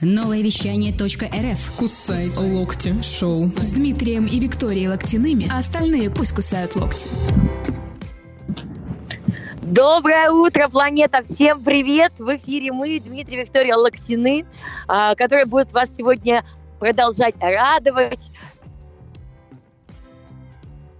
Новое вещание .рф. Кусай локти шоу. С Дмитрием и Викторией Локтяными, а остальные пусть кусают локти. Доброе утро, планета! Всем привет! В эфире мы, Дмитрий Виктория Локтины, а, которые будут вас сегодня продолжать радовать,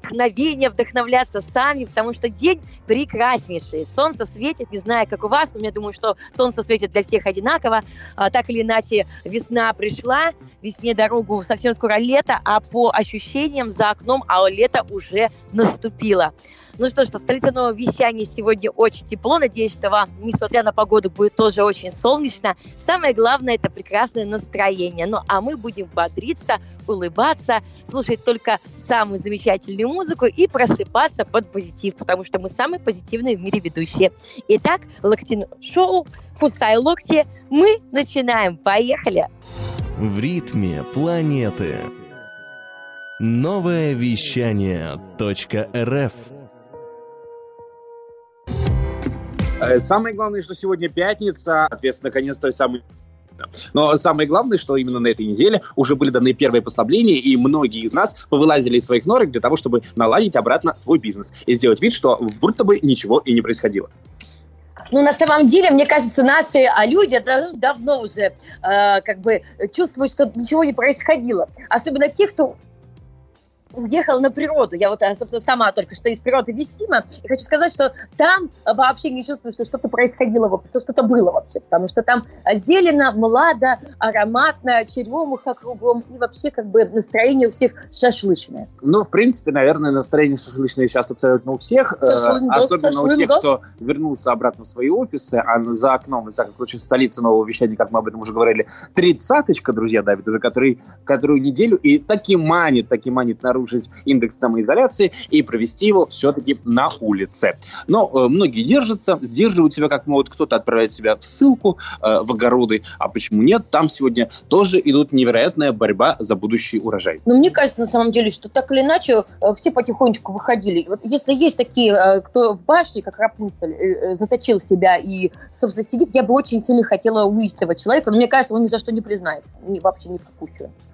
вдохновение, вдохновляться сами, потому что день прекраснейший. Солнце светит, не знаю, как у вас, но я думаю, что солнце светит для всех одинаково. А, так или иначе, весна пришла, весне дорогу совсем скоро лето, а по ощущениям за окном, а лето уже наступило. Ну что ж, в столице нового вещания сегодня очень тепло. Надеюсь, что вам, несмотря на погоду, будет тоже очень солнечно. Самое главное – это прекрасное настроение. Ну а мы будем бодриться, улыбаться, слушать только самую замечательную музыку и просыпаться под позитив, потому что мы самые позитивные в мире ведущие. Итак, Локтин Шоу, Кусай локти, мы начинаем. Поехали! В ритме планеты. Новое вещание .рф Э, самое главное, что сегодня пятница, соответственно, конец той самой но самое главное, что именно на этой неделе уже были даны первые послабления, и многие из нас повылазили из своих норок для того, чтобы наладить обратно свой бизнес и сделать вид, что будто бы ничего и не происходило. Ну, на самом деле, мне кажется, наши а люди давно уже э, как бы чувствуют, что ничего не происходило. Особенно те, кто уехал на природу. Я вот, собственно, сама только что из природы Вестима. И хочу сказать, что там вообще не чувствую, что что-то происходило, что что-то было вообще. Потому что там зелено, младо, ароматно, черемуха кругом. И вообще как бы настроение у всех шашлычное. Ну, в принципе, наверное, настроение шашлычное сейчас абсолютно у всех. Э, шашлындос, особенно у тех, кто вернулся обратно в свои офисы, а за окном, во всяком случае, столица нового вещания, как мы об этом уже говорили, тридцаточка, друзья, Давид, уже который, которую неделю, и таки манит, таки манит наружу нарушить индекс самоизоляции и провести его все-таки на улице. Но э, многие держатся, сдерживают себя как могут, кто-то отправляет себя в ссылку, э, в огороды, а почему нет? Там сегодня тоже идут невероятная борьба за будущий урожай. Ну, мне кажется, на самом деле, что так или иначе э, все потихонечку выходили. Вот если есть такие, э, кто в башне, как Рапунцель, э, заточил себя и, собственно, сидит, я бы очень сильно хотела увидеть этого человека, но мне кажется, он ни за что не признается, ни, вообще ни в какую.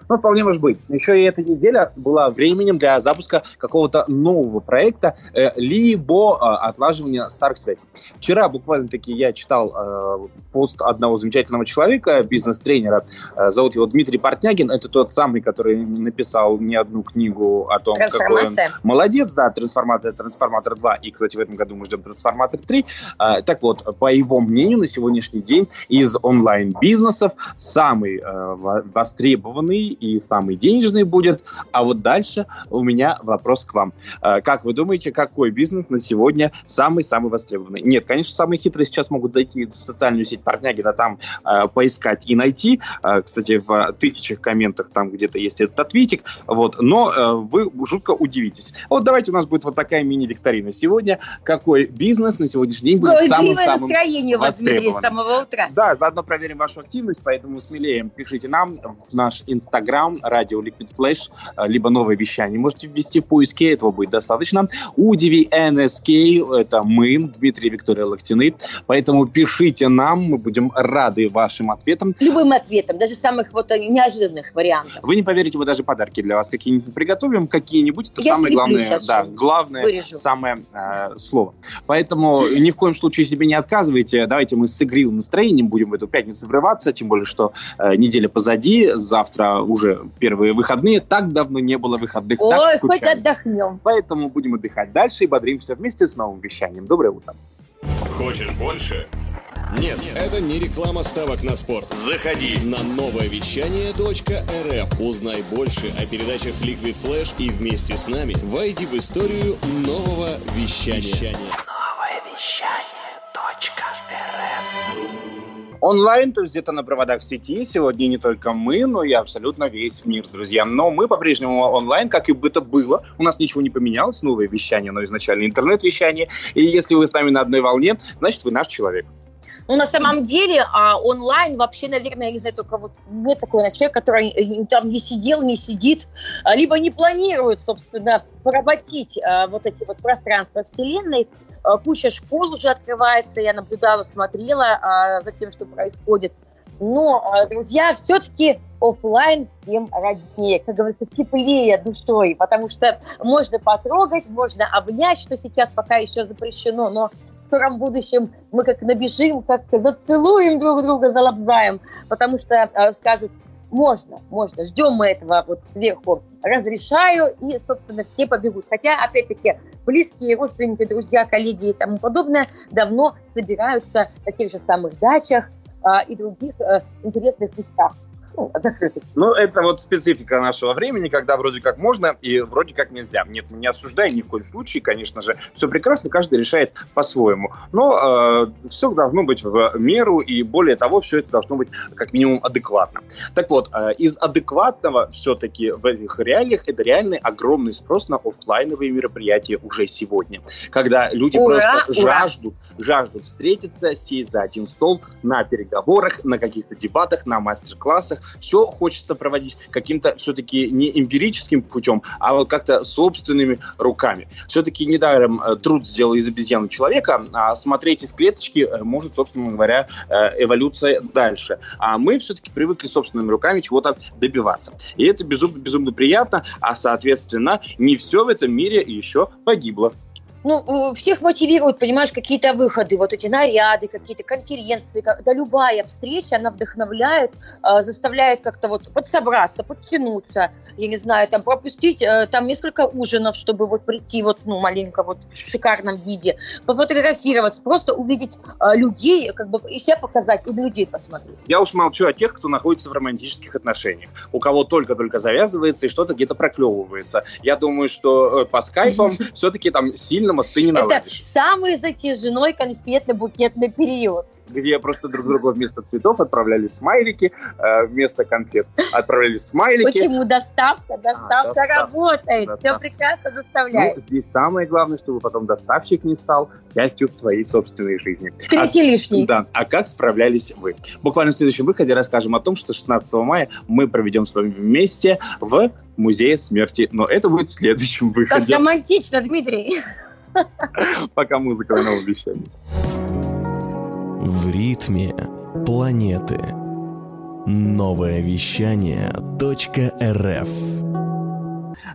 Ну, вполне может быть. Еще и эта неделя была временем для запуска какого-то нового проекта, э, либо э, отлаживания старых связей. Вчера буквально-таки я читал э, пост одного замечательного человека, бизнес-тренера, э, зовут его Дмитрий Портнягин, это тот самый, который написал не одну книгу о том, какой он молодец, да, «Трансформатор», «Трансформатор 2», и, кстати, в этом году мы ждем «Трансформатор 3». Э, так вот, по его мнению, на сегодняшний день из онлайн-бизнесов самый э, востребованный и самый денежный будет. А вот дальше у меня вопрос к вам. Э, как вы думаете, какой бизнес на сегодня самый-самый востребованный? Нет, конечно, самые хитрые сейчас могут зайти в социальную сеть Портнягина, там э, поискать и найти. Э, кстати, в тысячах комментах там где-то есть этот ответик. Вот, но вы жутко удивитесь. Вот давайте у нас будет вот такая мини-викторина сегодня. Какой бизнес на сегодняшний день будет самым-самым настроение Дмитрий, с самого утра. Да, заодно проверим вашу активность, поэтому смелее пишите нам в наш инстаграм Инстаграм, радио Liquid Flash, э, либо новое вещание. Можете ввести в поиске, этого будет достаточно. Удиви НСК, это мы, Дмитрий Виктория Лохтины. Поэтому пишите нам, мы будем рады вашим ответам. Любым ответом, даже самых вот э, неожиданных вариантов. Вы не поверите, мы даже подарки для вас какие-нибудь приготовим, какие-нибудь. Это Я самое главное, да, главное вырежу. самое э, слово. Поэтому ни в коем случае себе не отказывайте. Давайте мы с игривым настроением будем в эту пятницу врываться, тем более, что э, неделя позади, завтра уже первые выходные. Так давно не было выходных. Ой, хоть отдохнем. Поэтому будем отдыхать дальше и бодримся вместе с новым вещанием. Доброе утро. Хочешь больше? Нет, это не реклама ставок на спорт. Заходи на новое вещание .рф. Узнай больше о передачах Liquid Flash и вместе с нами войди в историю нового вещания. Новое вещание онлайн, то есть где-то на проводах сети. Сегодня не только мы, но и абсолютно весь мир, друзья. Но мы по-прежнему онлайн, как и бы это было. У нас ничего не поменялось, новое вещание, но изначально интернет-вещание. И если вы с нами на одной волне, значит, вы наш человек. Ну, на самом деле, а, онлайн вообще, наверное, я не знаю, только вот нет такого человека, который э, там не сидел, не сидит, а, либо не планирует, собственно, поработить а, вот эти вот пространства Вселенной. А, куча школ уже открывается, я наблюдала, смотрела а, за тем, что происходит. Но, э, друзья, все-таки офлайн всем роднее, как говорится, теплее душой, потому что можно потрогать, можно обнять, что сейчас пока еще запрещено, но скором будущем мы как набежим, как зацелуем друг друга, залобзаем, потому что э, скажут, можно, можно, ждем мы этого вот сверху, разрешаю, и, собственно, все побегут. Хотя, опять-таки, близкие, родственники, друзья, коллеги и тому подобное давно собираются на тех же самых дачах, а, и других а, интересных местах ну, закрытых. Ну, это вот специфика нашего времени, когда вроде как можно и вроде как нельзя. Нет, мы не осуждаем ни в коем случае, конечно же. Все прекрасно, каждый решает по-своему. Но э, все должно быть в меру, и более того, все это должно быть как минимум адекватно. Так вот, э, из адекватного все-таки в этих реалиях это реальный огромный спрос на офлайновые мероприятия уже сегодня. Когда люди ура, просто ура. жаждут, жаждут встретиться, сесть за один стол на переговорах, на каких-то дебатах, на мастер-классах, все хочется проводить каким-то все-таки не эмпирическим путем, а вот как-то собственными руками. Все-таки недаром э, труд сделал из обезьяны человека, а смотреть из клеточки э, может, собственно говоря, э, эволюция дальше. А мы все-таки привыкли собственными руками чего-то добиваться. И это безумно-безумно приятно, а, соответственно, не все в этом мире еще погибло ну, всех мотивируют, понимаешь, какие-то выходы, вот эти наряды, какие-то конференции, да любая встреча, она вдохновляет, э, заставляет как-то вот подсобраться, подтянуться, я не знаю, там пропустить э, там несколько ужинов, чтобы вот прийти вот, ну, маленько вот в шикарном виде, пофотографироваться, просто увидеть э, людей, как бы и себя показать, и людей посмотреть. Я уж молчу о тех, кто находится в романтических отношениях, у кого только-только завязывается и что-то где-то проклевывается. Я думаю, что по скайпам все-таки там сильно мосты не наладишь. Это самый затяжной конфетно-букетный период где просто друг другу вместо цветов отправляли смайлики, э, вместо конфет отправляли смайлики. Почему доставка? Доставка, а, доставка работает, доставка. все прекрасно доставляет. Ну, здесь самое главное, чтобы потом доставщик не стал частью своей собственной жизни. Третий а, лишний. Да. А как справлялись вы? Буквально в следующем выходе расскажем о том, что 16 мая мы проведем с вами вместе в Музее смерти. Но это будет в следующем выходе. Как романтично, Дмитрий. Пока музыка на обещание. В ритме планеты. Новое вещание .рф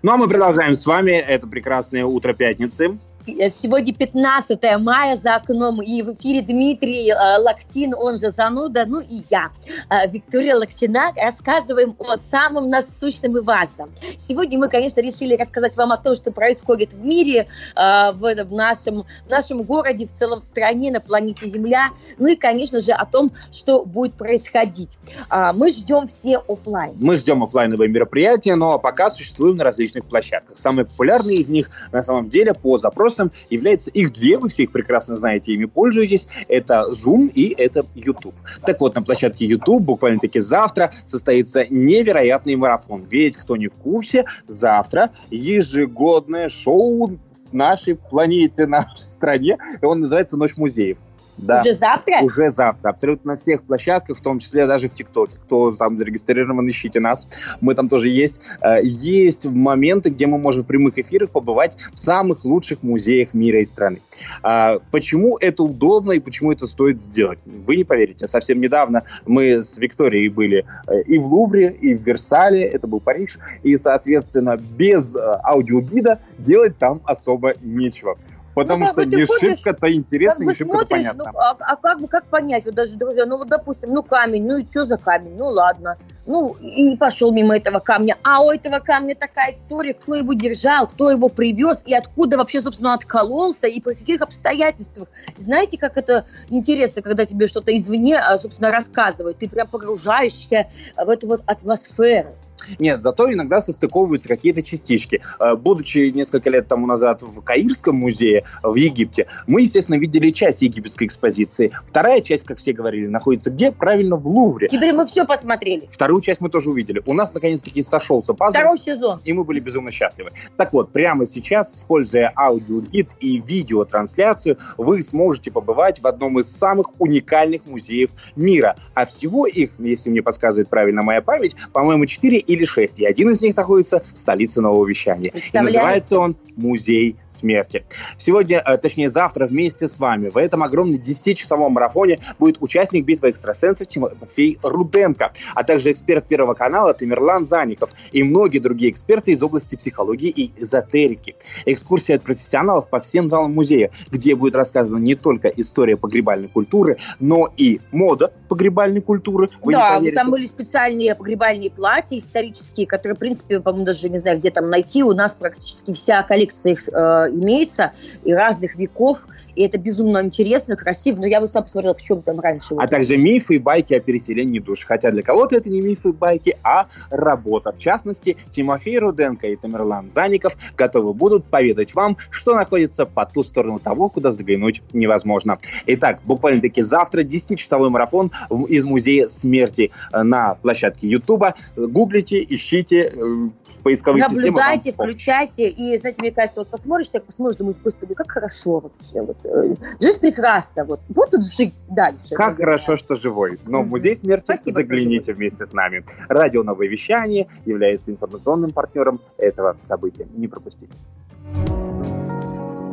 Ну а мы продолжаем с вами. Это прекрасное утро пятницы. Сегодня 15 мая за окном, и в эфире Дмитрий э, Лактин, он же Зануда, ну и я, э, Виктория Лактина, рассказываем о самом насущном и важном. Сегодня мы, конечно, решили рассказать вам о том, что происходит в мире, э, в, нашем, в нашем городе, в целом в стране, на планете Земля, ну и, конечно же, о том, что будет происходить. Мы ждем все офлайн. Мы ждем офлайновые мероприятия, но пока существуем на различных площадках. Самые популярные из них, на самом деле, по запросам ресурсом является их две, вы все их прекрасно знаете, ими пользуетесь. Это Zoom и это YouTube. Так вот, на площадке YouTube буквально-таки завтра состоится невероятный марафон. Ведь, кто не в курсе, завтра ежегодное шоу нашей планете, нашей стране, и он называется «Ночь музеев». Да. Уже завтра? Уже завтра. Абсолютно на всех площадках, в том числе даже в ТикТоке. Кто там зарегистрирован, ищите нас. Мы там тоже есть. Э, есть моменты, где мы можем в прямых эфирах побывать в самых лучших музеях мира и страны. А, почему это удобно и почему это стоит сделать? Вы не поверите. Совсем недавно мы с Викторией были э, и в Лувре, и в Версале, это был Париж, и, соответственно, без э, аудиогида делать там особо нечего. Потому ну, что не шибко-то интересно, не шибко понятно. Ну, а, а как бы как понять, вот даже, друзья, ну вот допустим, ну камень, ну и что за камень, ну ладно. Ну, и пошел мимо этого камня. А у этого камня такая история, кто его держал, кто его привез, и откуда вообще, собственно, откололся, и при каких обстоятельствах. Знаете, как это интересно, когда тебе что-то извне, а, собственно, рассказывают. Ты прям погружаешься в эту вот атмосферу. Нет, зато иногда состыковываются какие-то частички. Э, будучи несколько лет тому назад в Каирском музее в Египте, мы, естественно, видели часть египетской экспозиции. Вторая часть, как все говорили, находится где? Правильно, в Лувре. Теперь мы все посмотрели. Вторую часть мы тоже увидели. У нас, наконец-таки, сошелся пазл. Второй сезон. И мы были безумно счастливы. Так вот, прямо сейчас, используя аудиогид и видеотрансляцию, вы сможете побывать в одном из самых уникальных музеев мира. А всего их, если мне подсказывает правильно моя память, по-моему, 4 или 6, и один из них находится в столице нового вещания. И называется он «Музей смерти». Сегодня, э, точнее завтра вместе с вами в этом огромном 10-часовом марафоне будет участник битвы экстрасенсов Тимофей Руденко, а также эксперт Первого канала Тамерлан Заников и многие другие эксперты из области психологии и эзотерики. Экскурсия от профессионалов по всем залам музея, где будет рассказана не только история погребальной культуры, но и мода погребальной культуры. Вы да, там были специальные погребальные платья исторические, которые, в принципе, по-моему, даже не знаю, где там найти. У нас практически вся коллекция их э, имеется, и разных веков. И это безумно интересно, красиво. Но я бы сам посмотрела, в чем там раньше. А также мифы и байки о переселении душ. Хотя для кого-то это не мифы и байки, а работа. В частности, Тимофей Руденко и Тамерлан Заников готовы будут поведать вам, что находится по ту сторону того, куда заглянуть невозможно. Итак, буквально-таки завтра 10-часовой марафон из Музея смерти э, на площадке Ютуба. Гуглите, ищите, э, поисковые Наблюдайте, системы. Наблюдайте, включайте. И, знаете, мне кажется, вот посмотришь, так посмотришь, думаешь, господи, как хорошо вообще. Вот, э, жизнь прекрасна. Вот, вот тут жить дальше. Как хорошо, что живой. Но mm-hmm. Музей смерти Спасибо, загляните вместе с нами. Радио «Новое вещание» является информационным партнером этого события. Не пропустите.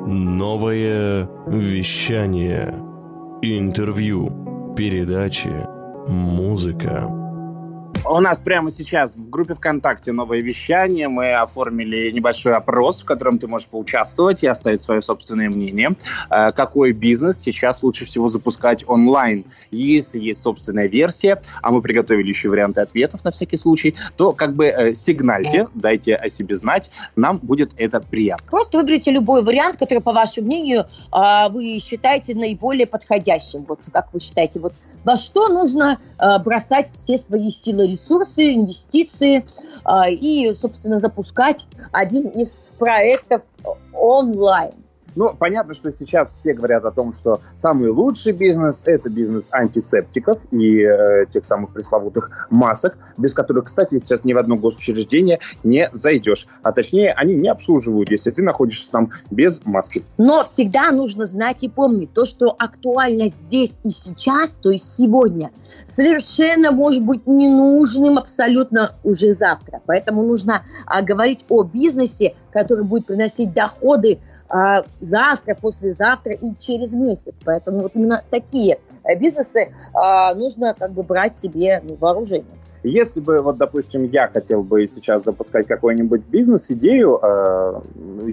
Новое вещание. Интервью. Передачи. Музыка. У нас прямо сейчас в группе ВКонтакте новое вещание. Мы оформили небольшой опрос, в котором ты можешь поучаствовать и оставить свое собственное мнение. Э, какой бизнес сейчас лучше всего запускать онлайн? Если есть собственная версия, а мы приготовили еще варианты ответов на всякий случай, то как бы э, сигнальте, дайте о себе знать. Нам будет это приятно. Просто выберите любой вариант, который, по вашему мнению, а, вы считаете наиболее подходящим. Вот как вы считаете, вот во что нужно э, бросать все свои силы, ресурсы, инвестиции э, и, собственно, запускать один из проектов онлайн. Ну, понятно, что сейчас все говорят о том, что самый лучший бизнес – это бизнес антисептиков и э, тех самых пресловутых масок, без которых, кстати, сейчас ни в одно госучреждение не зайдешь. А точнее, они не обслуживают, если ты находишься там без маски. Но всегда нужно знать и помнить то, что актуально здесь и сейчас, то есть сегодня, совершенно может быть ненужным абсолютно уже завтра. Поэтому нужно а, говорить о бизнесе, который будет приносить доходы а, завтра, послезавтра и через месяц. Поэтому вот именно такие э, бизнесы а, нужно как бы брать себе ну, вооружение. Если бы, вот, допустим, я хотел бы сейчас запускать какой-нибудь бизнес-идею, э,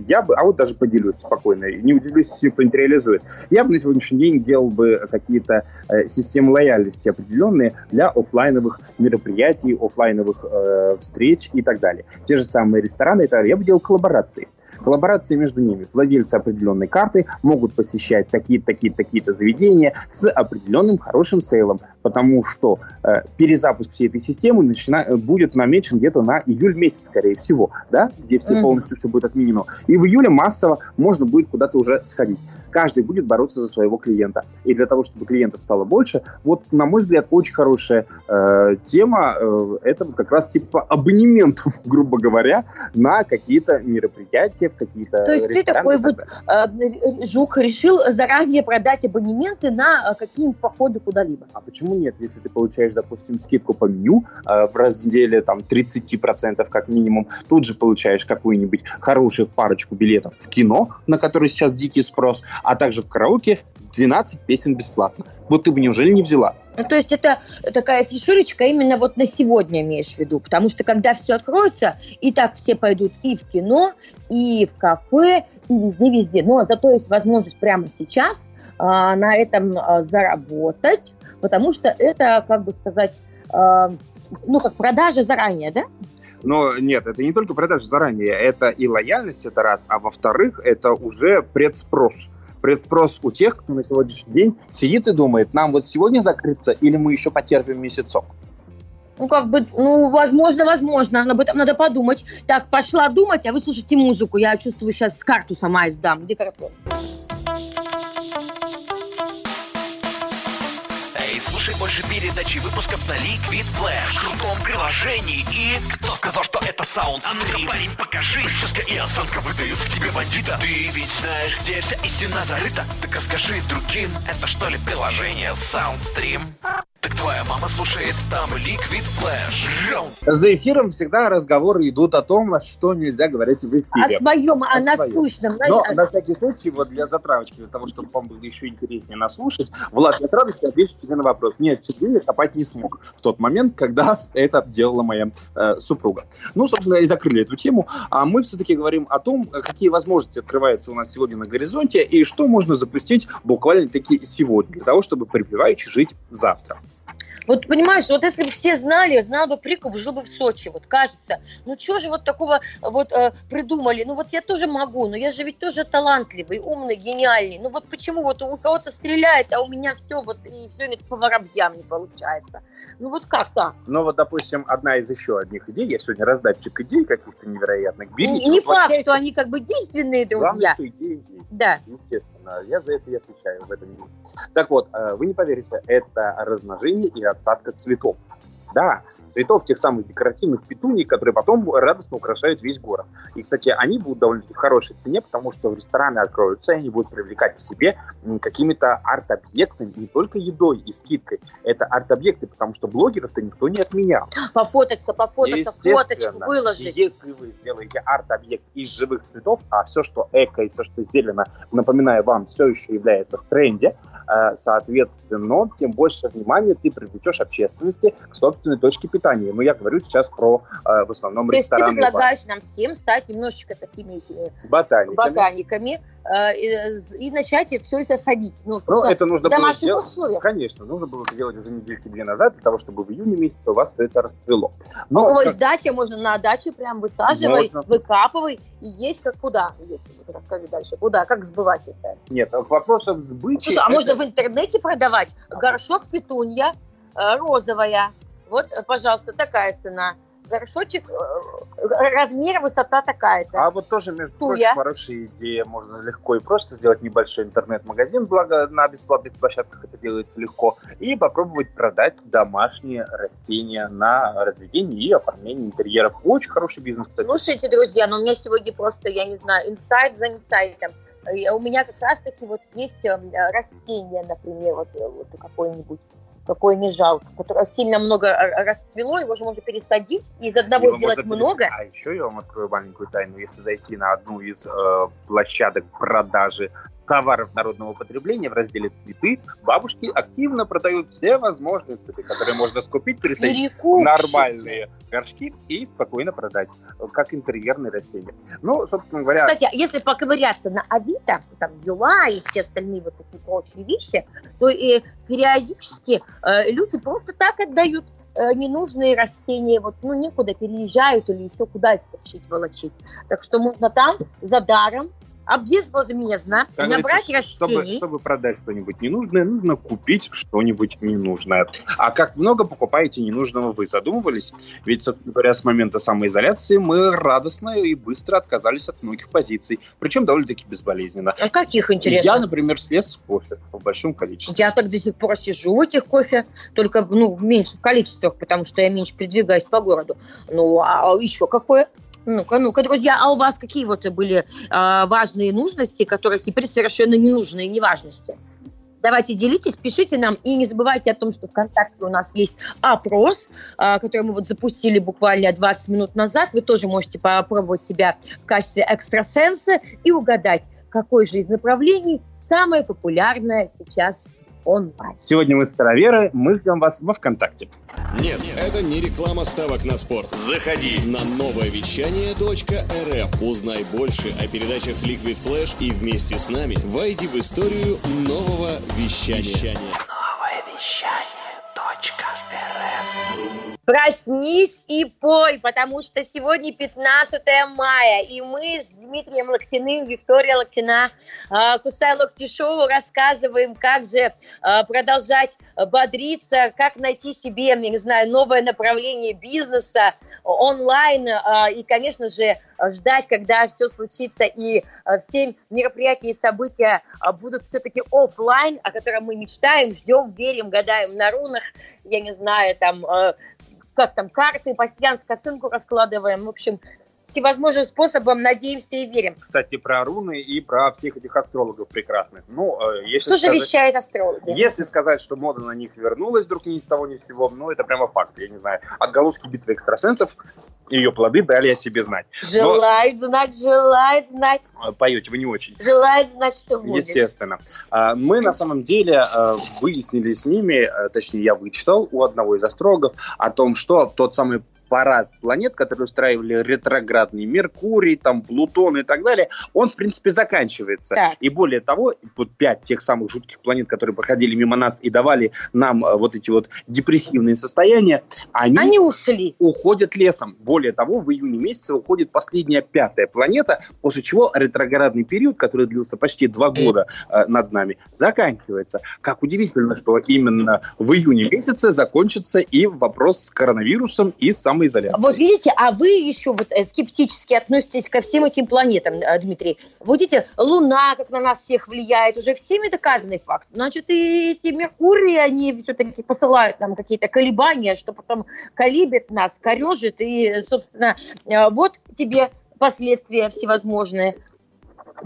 я бы, а вот даже поделюсь спокойно, не удивлюсь, если кто-нибудь реализует. Я бы на сегодняшний день делал бы какие-то э, системы лояльности определенные для офлайновых мероприятий, офлайновых э, встреч и так далее. Те же самые рестораны и так далее. Я бы делал коллаборации. Коллаборации между ними. Владельцы определенной карты могут посещать такие-то, такие-то, такие-то заведения с определенным хорошим сейлом, потому что э, перезапуск всей этой системы начина... будет намечен где-то на июль месяц, скорее всего, да, где все mm-hmm. полностью все будет отменено. И в июле массово можно будет куда-то уже сходить каждый будет бороться за своего клиента. И для того, чтобы клиентов стало больше, вот, на мой взгляд, очень хорошая э, тема, э, это как раз типа абонементов, грубо говоря, на какие-то мероприятия, какие-то То есть ты такой вот э, жук решил заранее продать абонементы на э, какие-нибудь походы куда-либо? А почему нет? Если ты получаешь, допустим, скидку по меню э, в разделе там 30% как минимум, тут же получаешь какую-нибудь хорошую парочку билетов в кино, на который сейчас дикий спрос, а также в караоке 12 песен бесплатно. Вот ты бы неужели не взяла? Ну, то есть это такая фишурочка именно вот на сегодня имеешь в виду, потому что когда все откроется, и так все пойдут и в кино, и в кафе, и везде-везде. Но зато есть возможность прямо сейчас а, на этом а, заработать, потому что это, как бы сказать, а, ну, как продажа заранее, да? Но нет, это не только продажа заранее, это и лояльность, это раз, а во-вторых, это уже предспрос предспрос у тех, кто на сегодняшний день сидит и думает, нам вот сегодня закрыться или мы еще потерпим месяцок. Ну, как бы, ну, возможно, возможно. Об этом надо подумать. Так, пошла думать, а вы слушайте музыку. Я чувствую, сейчас карту сама издам. Где карта? Больше передачи выпусков на Liquid Flash. В крутом приложении. И кто сказал, что это саунд А ну-ка, парень, покажи. Прическа и осанка выдают в тебе бандита. Ты ведь знаешь, где вся истина зарыта. Так расскажи другим Это что ли приложение Soundstream? Так твоя мама слушает там Liquid Flash. За эфиром всегда разговоры идут о том, что нельзя говорить в эфире. О своем, о, О насущном. Но знаешь, на всякий случай, вот для затравочки, для того, чтобы вам было еще интереснее нас слушать, Влад, я с радостью отвечу тебе на вопрос. Нет, четыре копать не смог в тот момент, когда это делала моя э, супруга. Ну, собственно, и закрыли эту тему. А мы все-таки говорим о том, какие возможности открываются у нас сегодня на горизонте и что можно запустить буквально-таки сегодня для того, чтобы припеваючи жить завтра. Вот понимаешь, вот если бы все знали, знал бы прикуп, жил бы в Сочи, вот кажется. Ну что же вот такого вот э, придумали? Ну вот я тоже могу, но я же ведь тоже талантливый, умный, гениальный. Ну вот почему вот у кого-то стреляет, а у меня все вот и все по воробьям не получается. Ну вот как так? Ну вот, допустим, одна из еще одних идей, я сегодня раздатчик идей каких-то невероятных. Берите, не факт, что они как бы действенные, Главное, друзья. что идеи есть. Да. Естественно, я за это и отвечаю в этом мире. Так вот, э, вы не поверите, это размножение и отсадка цветов. Да, цветов тех самых декоративных петуний, которые потом радостно украшают весь город. И, кстати, они будут довольно-таки в хорошей цене, потому что рестораны откроются, и они будут привлекать к себе какими-то арт-объектами, не только едой и скидкой. Это арт-объекты, потому что блогеров-то никто не отменял. Пофотаться, пофотаться, фоточку выложить. Если вы сделаете арт-объект из живых цветов, а все, что эко и все, что зелено, напоминаю вам, все еще является в тренде, соответственно, тем больше внимания ты привлечешь общественности к собственной точке питания. Но я говорю сейчас про э, в основном То есть ты рестораны и бары. предлагаешь нам всем стать немножечко такими этими ботаниками. ботаниками э, и, и начать все это садить. Ну, Ну, просто это нужно было сделать. условиях. Конечно, нужно было сделать уже недельки-две назад, для того, чтобы в июне месяце у вас все это расцвело. Но, как- есть дача, можно на даче прям высаживай, Можно. выкапывай и есть как куда. Вот расскажи дальше. Куда, как сбывать это? нет, к вопросу об сбытии... Слушай, а это- можно в интернете продавать горшок петунья э, розовая. Вот, э, пожалуйста, такая цена. Горшочек, э, размер, высота такая-то. А вот тоже, между Туя. прочим, хорошая идея. Можно легко и просто сделать небольшой интернет-магазин, благо на бесплатных площадках это делается легко, и попробовать продать домашние растения на разведение и оформление интерьеров. Очень хороший бизнес, кстати. Слушайте, друзья, ну у меня сегодня просто, я не знаю, инсайт за инсайтом. И У меня как раз-таки вот есть э, растение, например, вот, э, вот какое-нибудь, какое не жалко, которое сильно много э, расцвело, его же можно пересадить и из одного Его сделать много. перес- А еще я вам открою маленькую тайну. Если зайти на одну из э, площадок продажи товаров народного потребления в разделе «Цветы», бабушки активно продают все возможные цветы, которые можно скупить, Перекупщики. нормальные горшки и спокойно продать, э, как интерьерные растения. Ну, собственно говоря, Кстати, а если поковыряться на Авито, там Юла и все остальные вот такие прочие вещи, то и периодически э, люди просто так отдают э, ненужные растения, вот, ну, некуда переезжают или еще куда их тащить, волочить. Так что можно там за даром, безвозмездно как набрать говорится, чтобы, растений. чтобы продать что-нибудь ненужное, нужно купить что-нибудь ненужное. А как много покупаете ненужного вы задумывались? Ведь, собственно говоря, с момента самоизоляции мы радостно и быстро отказались от многих позиций, причем довольно-таки безболезненно. А каких, Я, интересно? например, слез с кофе в большом количестве. Я так до сих пор сижу в этих кофе, только ну, в меньших количествах, потому что я меньше передвигаюсь по городу. Ну, а еще какое? Ну-ка, ну-ка, друзья, а у вас какие вот были а, важные нужности, которые теперь совершенно ненужные неважности? Давайте делитесь, пишите нам и не забывайте о том, что ВКонтакте у нас есть опрос, а, который мы вот запустили буквально 20 минут назад. Вы тоже можете попробовать себя в качестве экстрасенса и угадать, какое же из направлений самое популярное сейчас онлайн. Сегодня мы староверы, мы ждем вас во ВКонтакте. Нет, это не реклама ставок на спорт. Заходи на новое вещание .рф. Узнай больше о передачах Liquid Flash и вместе с нами войди в историю нового вещания. Проснись и пой, потому что сегодня 15 мая, и мы с Дмитрием Локтяным, Виктория Локтина, э, Кусай Локти Шоу рассказываем, как же э, продолжать бодриться, как найти себе, я не знаю, новое направление бизнеса онлайн, э, и, конечно же, ждать, когда все случится, и все мероприятия и события будут все-таки офлайн, о котором мы мечтаем, ждем, верим, гадаем на рунах, я не знаю, там, как там, карты, пассианс, косынку раскладываем, в общем, всевозможным способом надеемся и верим. Кстати, про руны и про всех этих астрологов прекрасных. Ну, э, если Что же сказать- вещает астрологи? Если сказать, что мода на них вернулась вдруг ни с того ни с сего, ну, это прямо факт. Я не знаю. Отголоски битвы экстрасенсов, ее плоды дали о себе знать. Желает знать, желает знать, Э, Поете вы не очень. желает знать, что будет. Естественно. А, Мы на самом деле э, выяснили с ними, э, точнее я вычитал у одного из астрологов о том, что тот самый парад планет, которые устраивали ретроградный Меркурий, там Плутон и так далее, он, в принципе, заканчивается. Так. И более того, вот пять тех самых жутких планет, которые проходили мимо нас и давали нам э, вот эти вот депрессивные состояния, они, Они ушли. уходят лесом. Более того, в июне месяце уходит последняя пятая планета, после чего ретроградный период, который длился почти два года э, над нами, заканчивается. Как удивительно, что именно в июне месяце закончится и вопрос с коронавирусом и самоизоляцией. Вот видите, а вы еще вот э, скептически относитесь ко всем этим планетам, э, Дмитрий. Видите, Луна, как на нас всех влияет, уже всеми доказанный факт. Значит, и эти Меркурии, они все-таки посылают нам какие-то колебания, что потом колибет нас, корежит, и, собственно, э, вот тебе последствия всевозможные.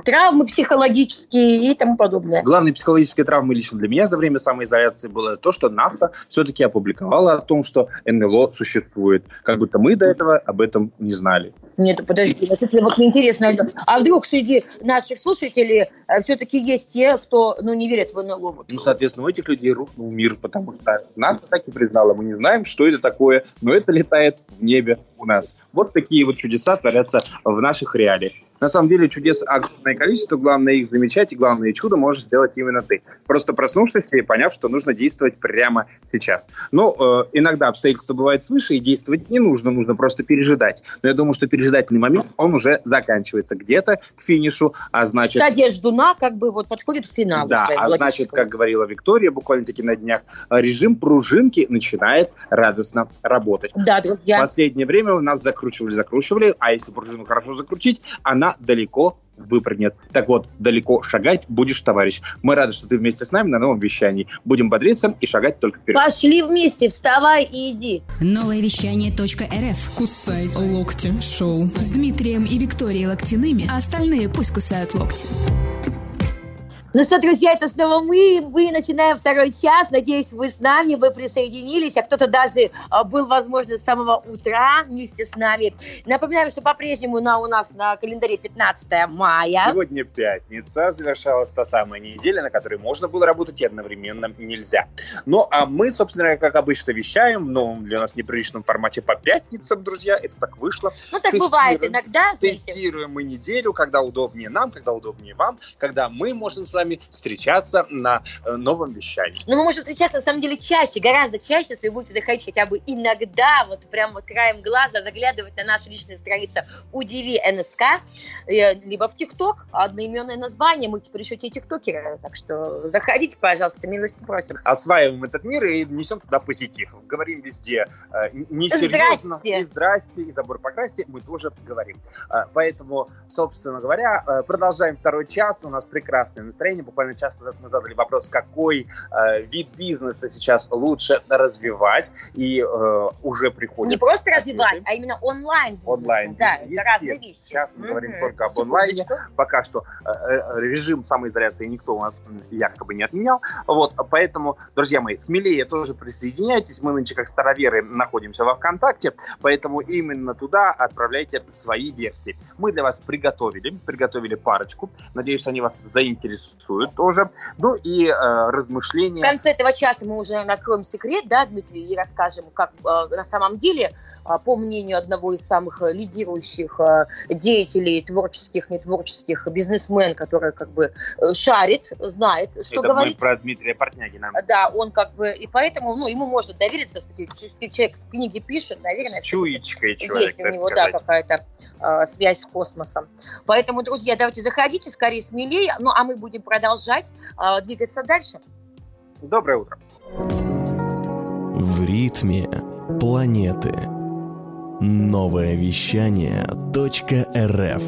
Травмы психологические и тому подобное. Главной психологической травмой лично для меня за время самоизоляции было то, что НАФТА все-таки опубликовала о том, что НЛО существует. Как будто мы до этого об этом не знали. Нет, подожди, вот это вот мне интересно. А вдруг среди наших слушателей все-таки есть те, кто ну, не верит в НЛО? Вот. Ну, соответственно, у этих людей рухнул мир, потому что НАСА так и признала, мы не знаем, что это такое, но это летает в небе у нас. Вот такие вот чудеса творятся в наших реалиях. На самом деле чудес огромное количество, главное их замечать, и главное чудо можешь сделать именно ты. Просто проснувшись и поняв, что нужно действовать прямо сейчас. Но э, иногда обстоятельства бывают свыше, и действовать не нужно, нужно просто пережидать. Но я думаю, что пережидательный момент, он уже заканчивается где-то к финишу, а значит... Стадия ждуна как бы вот подходит к финалу. Да, своего а значит, как говорила Виктория буквально-таки на днях, режим пружинки начинает радостно работать. Да, В друзья. последнее время у нас закручивали, закручивали, а если пружину хорошо закрутить, она далеко выпрыгнет. Так вот, далеко шагать будешь, товарищ. Мы рады, что ты вместе с нами на новом вещании. Будем бодриться и шагать только вперед. Пошли вместе, вставай и иди. Новое вещание.рф. Кусай локти шоу. С Дмитрием и Викторией Локтяными, а остальные пусть кусают локти. Ну что, друзья, это снова мы. Мы начинаем второй час. Надеюсь, вы с нами, вы присоединились, а кто-то даже а, был, возможно, с самого утра вместе с нами. Напоминаем, что по-прежнему на, у нас на календаре 15 мая. Сегодня пятница, завершалась та самая неделя, на которой можно было работать и одновременно нельзя. Ну, а мы, собственно, как обычно, вещаем в новом для нас неприличном формате по пятницам, друзья. Это так вышло. Ну, так Тестируем. бывает иногда, знаете. Тестируем мы неделю, когда удобнее нам, когда удобнее вам, когда мы можем с вами встречаться на э, новом вещании. Но мы можем встречаться, на самом деле, чаще, гораздо чаще, если вы будете заходить хотя бы иногда, вот прям вот краем глаза, заглядывать на нашу личную страницу «Удиви НСК», э, либо в ТикТок, одноименное название, мы теперь еще те тиктокеры, так что заходите, пожалуйста, милости просим. Осваиваем этот мир и несем туда позитив. Говорим везде э, несерьезно. Здрасте. И здрасте, и забор покрасьте, мы тоже говорим. Поэтому, собственно говоря, продолжаем второй час. У нас прекрасное настроение. Буквально час назад мы задали вопрос, какой э, вид бизнеса сейчас лучше развивать. И э, уже приходит Не просто ответы. развивать, а именно онлайн. Онлайн. Да, это разные вещи. Сейчас мы говорим Мгм. только об онлайне. Пока что э, э, режим самоизоляции никто у нас якобы не отменял. Вот, поэтому, друзья мои, смелее тоже присоединяйтесь. Мы нынче, как староверы, находимся во ВКонтакте, поэтому именно туда отправляйте свои версии. Мы для вас приготовили, приготовили парочку. Надеюсь, они вас заинтересуют тоже. Ну и э, В размышления. конце этого часа мы уже откроем секрет, да, Дмитрий, и расскажем, как э, на самом деле, э, по мнению одного из самых э, лидирующих э, деятелей творческих, нетворческих, бизнесмен, который как бы э, шарит, знает, что Это говорит. мы про Дмитрия Портнягина. Да, он как бы, и поэтому, ну, ему можно довериться, все-таки человек книги пишет, наверное, С чуечкой человек, есть у него, сказать. да, какая-то э, связь с космосом. Поэтому, друзья, давайте заходите скорее, смелее, ну, а мы будем продолжать э, двигаться дальше. Доброе утро. В ритме планеты. Новое вещание .рф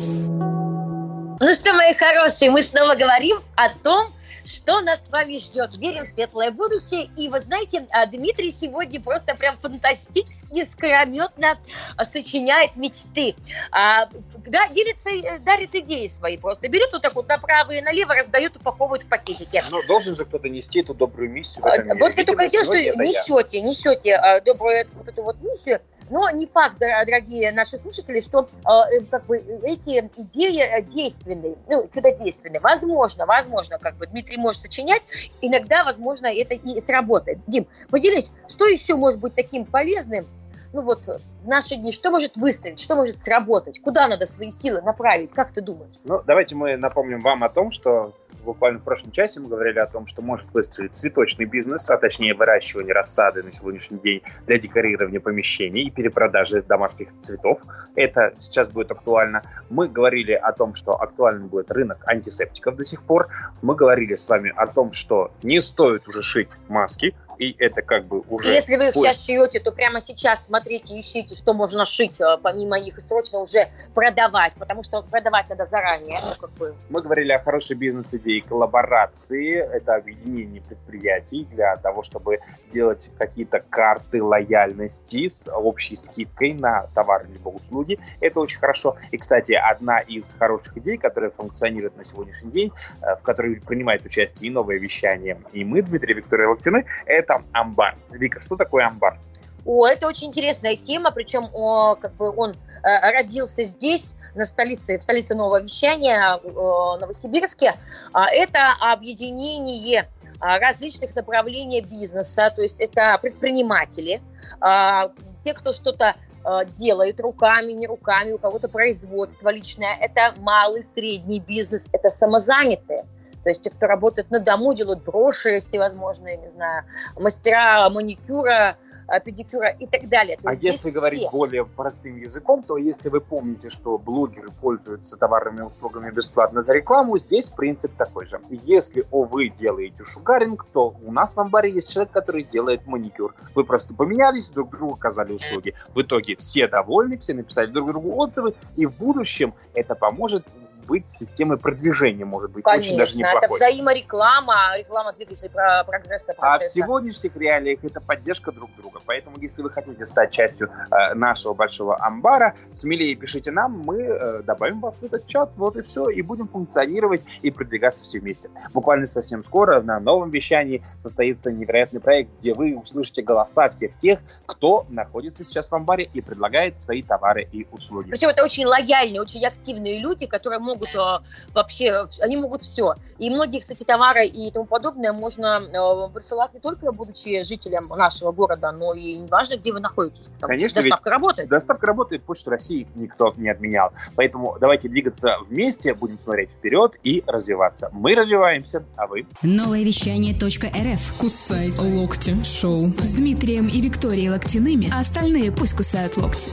Ну что, мои хорошие, мы снова говорим о том, что нас с вами ждет. Верим в светлое будущее. И вы знаете, а, Дмитрий сегодня просто прям фантастически скрометно а, сочиняет мечты. А, да, делится, э, дарит идеи свои просто. Берет вот так вот направо и налево, раздает, упаковывает в пакетике. Но должен же кто-то нести эту добрую миссию в этом мире. Вот я только хотела, что это я. несете, несете добрую вот эту вот миссию. Но не факт, дор- дорогие наши слушатели, что а, э, как бы эти идеи э, действенные, ну, чудодейственные. Возможно, возможно, как бы Дмитрий может сочинять, иногда, возможно, это и сработает. Дим, поделись, что еще может быть таким полезным, ну вот, в наши дни, что может выстрелить, что может сработать, куда надо свои силы направить, как ты думаешь? Ну, давайте мы напомним вам о том, что буквально в прошлом часе мы говорили о том, что может выстрелить цветочный бизнес, а точнее выращивание рассады на сегодняшний день для декорирования помещений и перепродажи домашних цветов. Это сейчас будет актуально. Мы говорили о том, что актуальным будет рынок антисептиков до сих пор. Мы говорили с вами о том, что не стоит уже шить маски, и это как бы уже... Если вы их сейчас шьете, то прямо сейчас смотрите, ищите, что можно шить, э, помимо их, и срочно уже продавать, потому что продавать надо заранее. Ну, как бы. Мы говорили о хорошей бизнес-идее коллаборации. Это объединение предприятий для того, чтобы делать какие-то карты лояльности с общей скидкой на товары либо услуги. Это очень хорошо. И, кстати, одна из хороших идей, которая функционирует на сегодняшний день, э, в которой принимает участие и новое вещание, и мы, Дмитрий Виктория Локтины, это амбар. Вика, что такое амбар? О, это очень интересная тема, причем о, как бы он э, родился здесь, на столице, в столице нового вещания, э, Новосибирске. А, Это объединение а, различных направлений бизнеса, то есть это предприниматели, а, те, кто что-то а, делает руками, не руками, у кого-то производство личное, это малый, средний бизнес, это самозанятые. То есть те, кто работает на дому, делают броши всевозможные, не знаю, мастера маникюра, а, педикюра и так далее. То А если говорить все. более простым языком, то если вы помните, что блогеры пользуются товарами и услугами бесплатно за рекламу, здесь принцип такой же. Если о, вы делаете шугаринг, то у нас в амбаре есть человек, который делает маникюр. Вы просто поменялись, друг другу оказали услуги. В итоге все довольны, все написали друг другу отзывы, и в будущем это поможет быть системой продвижения, может быть, очень даже Конечно, это неплохой. взаимореклама, реклама двигателей про- прогресса. А в процесса. сегодняшних реалиях это поддержка друг друга. Поэтому, если вы хотите стать частью э, нашего большого амбара, смелее пишите нам, мы э, добавим вас в этот чат, вот и все, и будем функционировать и продвигаться все вместе. Буквально совсем скоро на новом вещании состоится невероятный проект, где вы услышите голоса всех тех, кто находится сейчас в амбаре и предлагает свои товары и услуги. Причем это очень лояльные, очень активные люди, которые могут э, вообще, они могут все. И многие, кстати, товары и тому подобное можно э, присылать не только будучи жителем нашего города, но и неважно, где вы находитесь. Конечно, доставка работает. Доставка работает, Почту России никто не отменял. Поэтому давайте двигаться вместе, будем смотреть вперед и развиваться. Мы развиваемся, а вы? Новое вещание .рф. Кусай локти шоу. С Дмитрием и Викторией Локтяными, а остальные пусть кусают локти.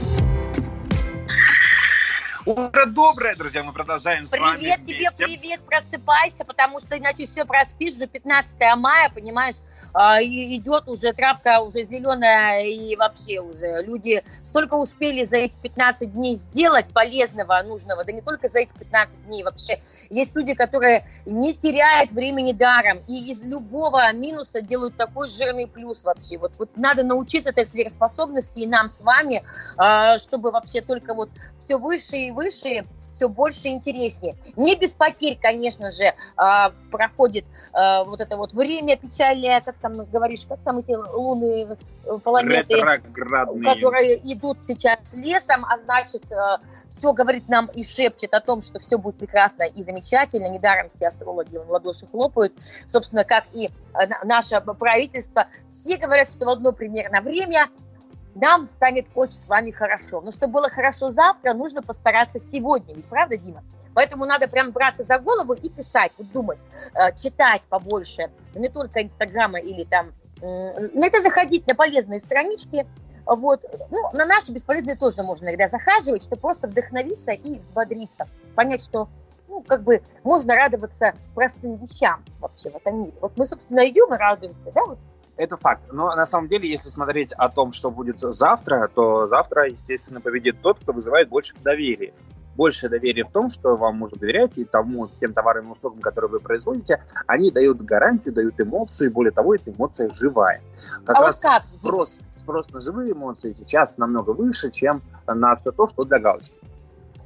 Утро доброе, друзья, мы продолжаем с вами Привет тебе, привет, просыпайся, потому что иначе все проспишь, уже 15 мая, понимаешь, а, и идет уже травка уже зеленая, и вообще уже люди столько успели за эти 15 дней сделать полезного, нужного, да не только за эти 15 дней, вообще. Есть люди, которые не теряют времени даром, и из любого минуса делают такой жирный плюс вообще. Вот, вот надо научиться этой сверхспособности и нам с вами, а, чтобы вообще только вот все выше и выше, все больше и интереснее. Не без потерь, конечно же, а, проходит а, вот это вот время печальное, как там говоришь, как там эти луны, э, планеты, которые идут сейчас лесом, а значит, все говорит нам и шепчет о том, что все будет прекрасно и замечательно. Недаром все астрологи в ладоши хлопают, собственно, как и э, на- наше правительство. Все говорят, что в одно примерно время нам станет очень с вами хорошо. Но чтобы было хорошо завтра, нужно постараться сегодня. Ведь правда, Дима? Поэтому надо прям браться за голову и писать, вот думать, э, читать побольше, не только Инстаграма или там, на это заходить на полезные странички, вот. Ну, на наши бесполезные тоже можно иногда захаживать, чтобы просто вдохновиться и взбодриться. Понять, что ну, как бы можно радоваться простым вещам вообще в этом мире. Вот мы, собственно, идем и радуемся, да, вот Это факт. Но на самом деле, если смотреть о том, что будет завтра, то завтра, естественно, победит тот, кто вызывает больше доверия. больше доверия в том, что вам можно доверять и тому, тем товарам и услугам, которые вы производите, они дают гарантию, дают эмоции, более того, эта эмоция живая. Как А раз вот как? спрос, спрос на живые эмоции сейчас намного выше, чем на все то, что для галочки.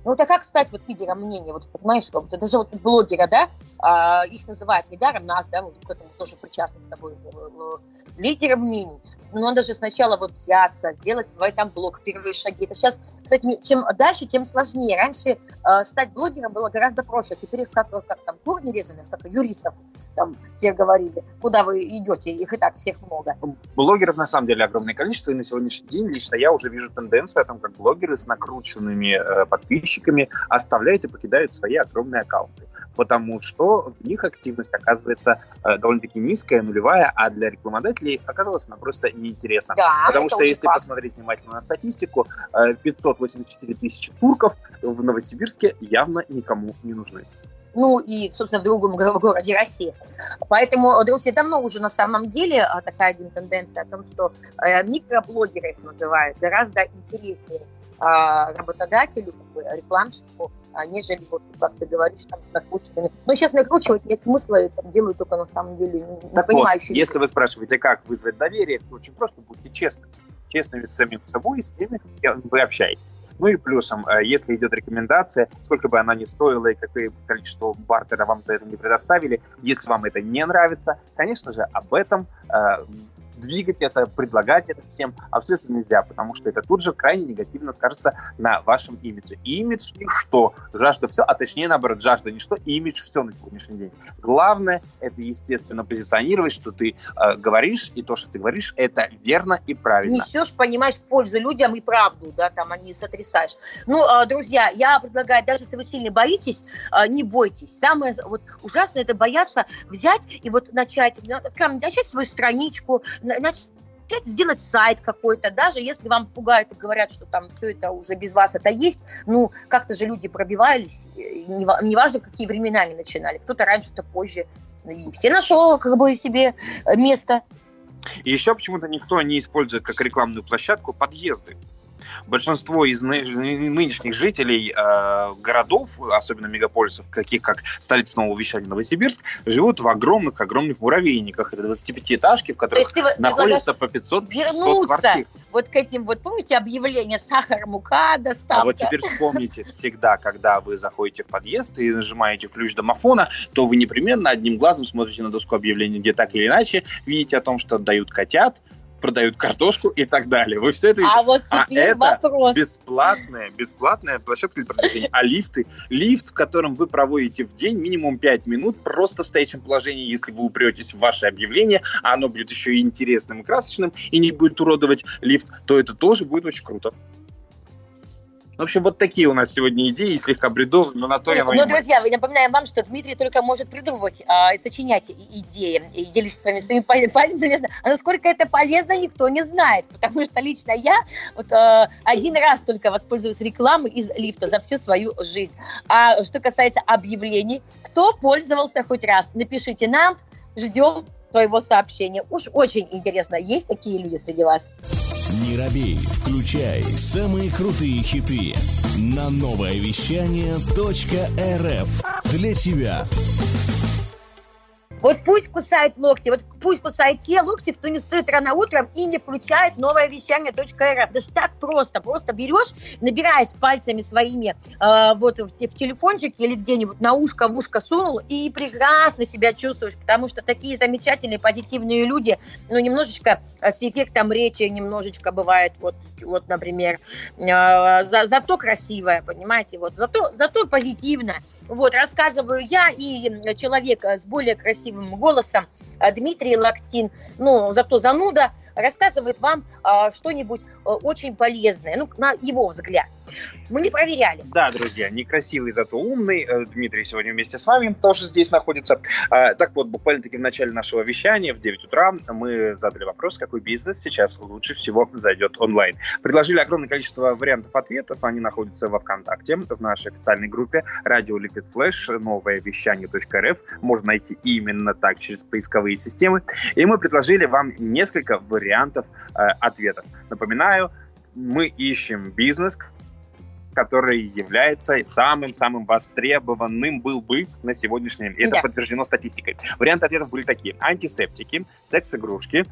Ну, а как стать вот лидером мнения? Вот, понимаешь, как будто даже вот блогеры, да, а, их называют недаром, нас, да, вот к этому тоже причастны с тобой, э, э, лидером мнений. Но надо же сначала вот взяться, сделать свой там блог, первые шаги. Это сейчас, кстати, чем дальше, тем сложнее. Раньше э, стать блогером было гораздо проще. Теперь их как, как там кур нерезанных, как юристов, там те говорили, куда вы идете, их и так всех много. Блогеров на самом деле огромное количество, и на сегодняшний день лично я уже вижу тенденцию о том, как блогеры с накрученными э, подписчиками оставляют и покидают свои огромные аккаунты. Потому что в них активность оказывается э, довольно-таки низкая, нулевая, а для рекламодателей оказалось она просто неинтересна. Да, Потому что если факт. посмотреть внимательно на статистику, э, 584 тысячи турков в Новосибирске явно никому не нужны. ну и, собственно, в другом го- городе России. Поэтому, друзья, давно уже на самом деле а, такая один тенденция о том, что э, микроблогеры их называют гораздо интереснее работодателю, как бы, рекламщику, а, нежели, вот, как ты говоришь, там, с накрученными. Но сейчас накручивать нет смысла, это делают только на самом деле не, Так вот, понимающие если вы спрашиваете, как вызвать доверие, то очень просто будьте честны. Честными с самим собой и с теми, кем вы общаетесь. Ну и плюсом, э, если идет рекомендация, сколько бы она ни стоила и какое количество бартера вам за это не предоставили, если вам это не нравится, конечно же, об этом э, двигать это, предлагать это всем абсолютно нельзя, потому что это тут же крайне негативно скажется на вашем имидже. Имидж ничто, жажда все, а точнее наоборот, жажда ничто, имидж все на сегодняшний день. Главное это, естественно, позиционировать, что ты э, говоришь, и то, что ты говоришь, это верно и правильно. несешь, понимаешь, пользу людям и правду, да, там, не сотрясаешь. Ну, а, друзья, я предлагаю, даже если вы сильно боитесь, а, не бойтесь. Самое вот ужасное это бояться взять и вот начать, на- прям начать свою страничку, начать сделать сайт какой-то, даже если вам пугают и говорят, что там все это уже без вас это есть, ну, как-то же люди пробивались, ва- неважно, какие времена они начинали, кто-то раньше, кто позже, и все нашел как бы себе э, место. Еще почему-то никто не использует как рекламную площадку подъезды. Большинство из ны- нынешних жителей э, городов, особенно мегаполисов, таких как столица нового вещания Новосибирск, живут в огромных-огромных муравейниках. Это 25-этажки, в То которых ты находится по 500 600 вернуться квартир. вот к этим вот, помните, объявления сахар, мука, доставка? А вот теперь вспомните, всегда, когда вы заходите в подъезд и нажимаете ключ домофона, то вы непременно одним глазом смотрите на доску объявлений, где так или иначе видите о том, что отдают котят, продают картошку и так далее. Вы все это. А вот А теперь это вопрос. Бесплатная, бесплатная площадка для продвижения. А лифты? Лифт, в котором вы проводите в день минимум 5 минут просто в стоячем положении, если вы упретесь в ваше объявление, а оно будет еще и интересным и красочным, и не будет уродовать лифт, то это тоже будет очень круто. В общем, вот такие у нас сегодня идеи, слегка бредовые, но на то я Ну, друзья, вы- напоминаем вам, что Дмитрий только может придумывать а, и сочинять идеи, и делиться с вами своими пол- пол- полезно. А насколько это полезно, никто не знает, потому что лично я вот а, один раз только воспользуюсь рекламой из лифта за всю свою жизнь. А что касается объявлений, кто пользовался хоть раз, напишите нам, ждем твоего сообщения. Уж очень интересно, есть такие люди среди вас? Не робей, включай самые крутые хиты на новое вещание .рф для тебя. Вот пусть кусают локти, вот пусть кусают те локти, кто не стоит рано утром и не включает новое вещание .рф. Даже так просто. Просто берешь, набираешь пальцами своими э, вот в, в телефончике или где-нибудь на ушко, в ушко сунул и прекрасно себя чувствуешь, потому что такие замечательные, позитивные люди, ну, немножечко с эффектом речи, немножечко бывает, вот, вот например, э, за- зато красивая, понимаете, вот, зато, зато позитивно. Вот, рассказываю я и человек с более красивым голосом, э, Дмитрий Лактин, ну, зато зануда, рассказывает вам э, что-нибудь э, очень полезное, ну, на его взгляд. Мы не проверяли. Да, друзья, некрасивый, зато умный. Дмитрий сегодня вместе с вами тоже здесь находится. А, Так вот, буквально-таки в начале нашего вещания в 9 утра мы задали вопрос, какой бизнес сейчас лучше всего зайдет онлайн. Предложили огромное количество вариантов ответов. Они находятся во ВКонтакте, в нашей официальной группе радио Liquid Flash, новое вещание.рф. Можно найти именно так через поисковые системы. И мы предложили вам несколько вариантов э, ответов. Напоминаю, мы ищем бизнес, который является самым-самым востребованным был бы на сегодняшний день. Это Да. подтверждено статистикой. Варианты ответов были такие. Антисептики, секс-игрушки,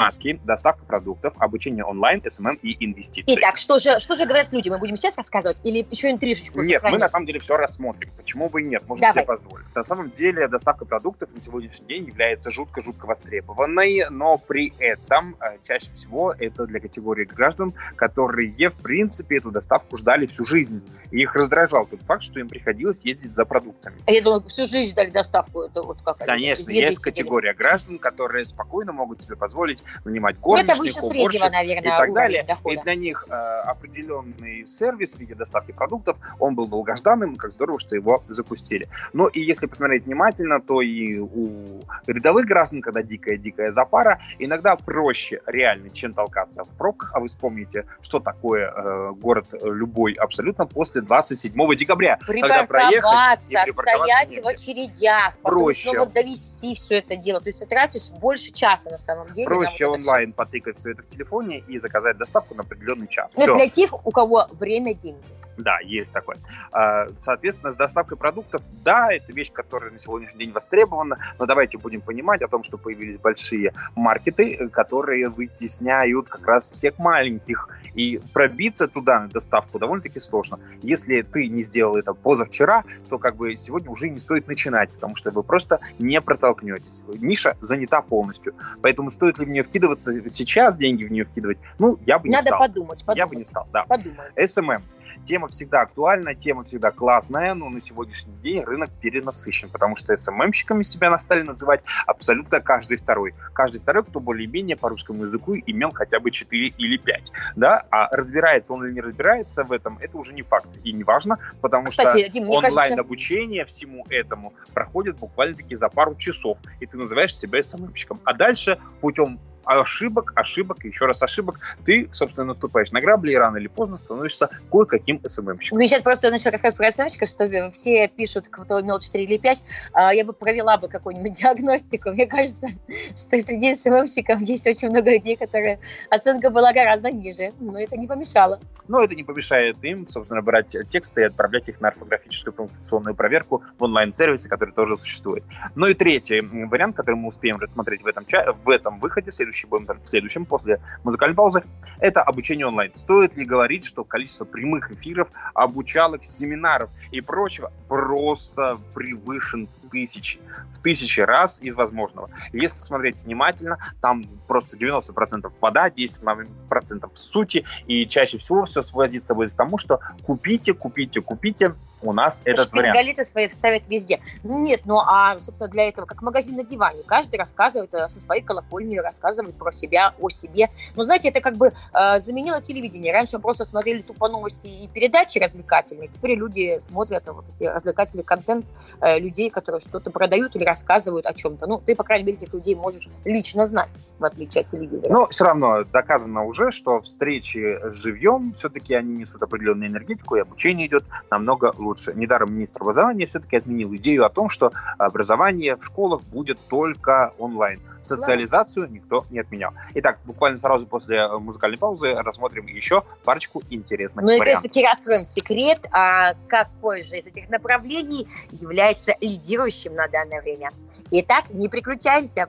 маски, доставка продуктов, обучение онлайн, SMM и инвестиции. Итак, что же, что же говорят люди? Мы будем сейчас рассказывать или еще интрижечку Нет, мы сохраним? на самом деле все рассмотрим. Почему бы и нет? Можем Давай. себе позволить. На самом деле доставка продуктов на сегодняшний день является жутко-жутко востребованной, но при этом э, чаще всего это для категории граждан, которые, в принципе, эту доставку ждали всю жизнь. И их раздражал тот факт, что им приходилось ездить за продуктами. А Я думаю, всю жизнь ждали доставку. Это вот как Конечно, есть категория граждан, которые спокойно могут себе позволить нанимать Ну, горничных, среднего, уборщиц наверное, и так далее. дохода. И для них э, определенный сервис в виде доставки продуктов, он был долгожданным, как здорово, что его запустили. Но и если посмотреть внимательно, то и у рядовых граждан, когда дикая-дикая запара, иногда проще реально, чем толкаться в пробках. А вы вспомните, что такое э, город любой абсолютно после 27 декабря. Проехать Припарковаться, припарковаться стоять в очередях, потом Проще. снова довести все это дело. То есть ты тратишь больше часа на самом деле. Проще всё. онлайн потыкать все это в телефоне и заказать доставку на определенный час. Ну, Всё. для тех, у кого время, деньги. Да, есть такое. А, Соответственно, с доставкой продуктов, да, это вещь, которая на сегодняшний день востребована, но давайте будем понимать о том, что появились большие маркеты, э, которые вытесняют как раз всех маленьких. И пробиться туда на доставку довольно-таки сложно. Если ты не сделал это позавчера, то как бы сегодня уже не стоит начинать, потому что вы просто не протолкнетесь. Ниша занята полностью. Поэтому стоит ли в нее вкидываться сейчас, деньги в нее вкидывать? Ну, я бы не Надо стал. подумать, подумать. Я бы не стал, да. Подумаем. SMM. Тема всегда актуальна, тема всегда классная, но на сегодняшний день рынок перенасыщен, потому что SMM-щиками себя стали называть абсолютно каждый второй. Каждый второй, кто более-менее по русскому языку имел хотя бы 4 или 5. Да? А разбирается он или не разбирается в этом, это уже не факт и не важно, потому Кстати, что мне кажется, онлайн-обучение всему этому проходит буквально-таки за пару часов, и ты называешь себя SMM-щиком. А дальше путем ошибок, ошибок еще раз ошибок, ты, собственно, наступаешь на грабли и рано или поздно становишься кое-каким СММщиком. Мне сейчас просто начал рассказывать про СМщика, что все пишут, кто имел 4 или 5. А, Я бы провела бы какую-нибудь диагностику. Мне кажется, что среди СММщиков есть очень много людей, которые оценка была гораздо ниже. Но это не помешало. Но это не помешает им, собственно, брать тексты и отправлять их на орфографическую пунктуационную проверку в онлайн-сервисе, который тоже существует. Ну и третий вариант, который мы успеем рассмотреть в этом, в этом выходе, следующий будем в следующем, после музыкальной паузы, это обучение онлайн. Стоит ли говорить, что количество прямых эфиров, обучалок, семинаров и прочего просто превышен тысячи, в тысячи раз из возможного. Если смотреть внимательно, там просто 90% вода, 10% в сути, и чаще всего все сводится будет к тому, что купите, купите, купите, у нас этот вариант. Шпингалеты свои ставят везде. Нет, ну а, собственно, для этого, как магазин на диване, каждый рассказывает э, со своей колокольни, рассказывает про себя, о себе. Но, знаете, это как бы э, заменило телевидение. Раньше мы просто смотрели тупо новости и передачи развлекательные. Теперь люди смотрят э, вот эти развлекательный контент э, людей, которые что-то продают или рассказывают о чем-то. Ну, ты, по крайней мере, этих людей можешь лично знать, в отличие от телевизора. Но все равно доказано уже, что встречи живьем все-таки они несут определенную энергетику, и обучение идет намного лучше. Недаром министр образования все-таки отменил идею о том, что образование в школах будет только онлайн. Социализацию никто не отменял. Итак, буквально сразу после э, музыкальной паузы рассмотрим еще парочку интересных Ну и, вариантов. таки откроем секрет, а какой же из этих направлений является лидирующим на данное время. Итак, не приключаемся.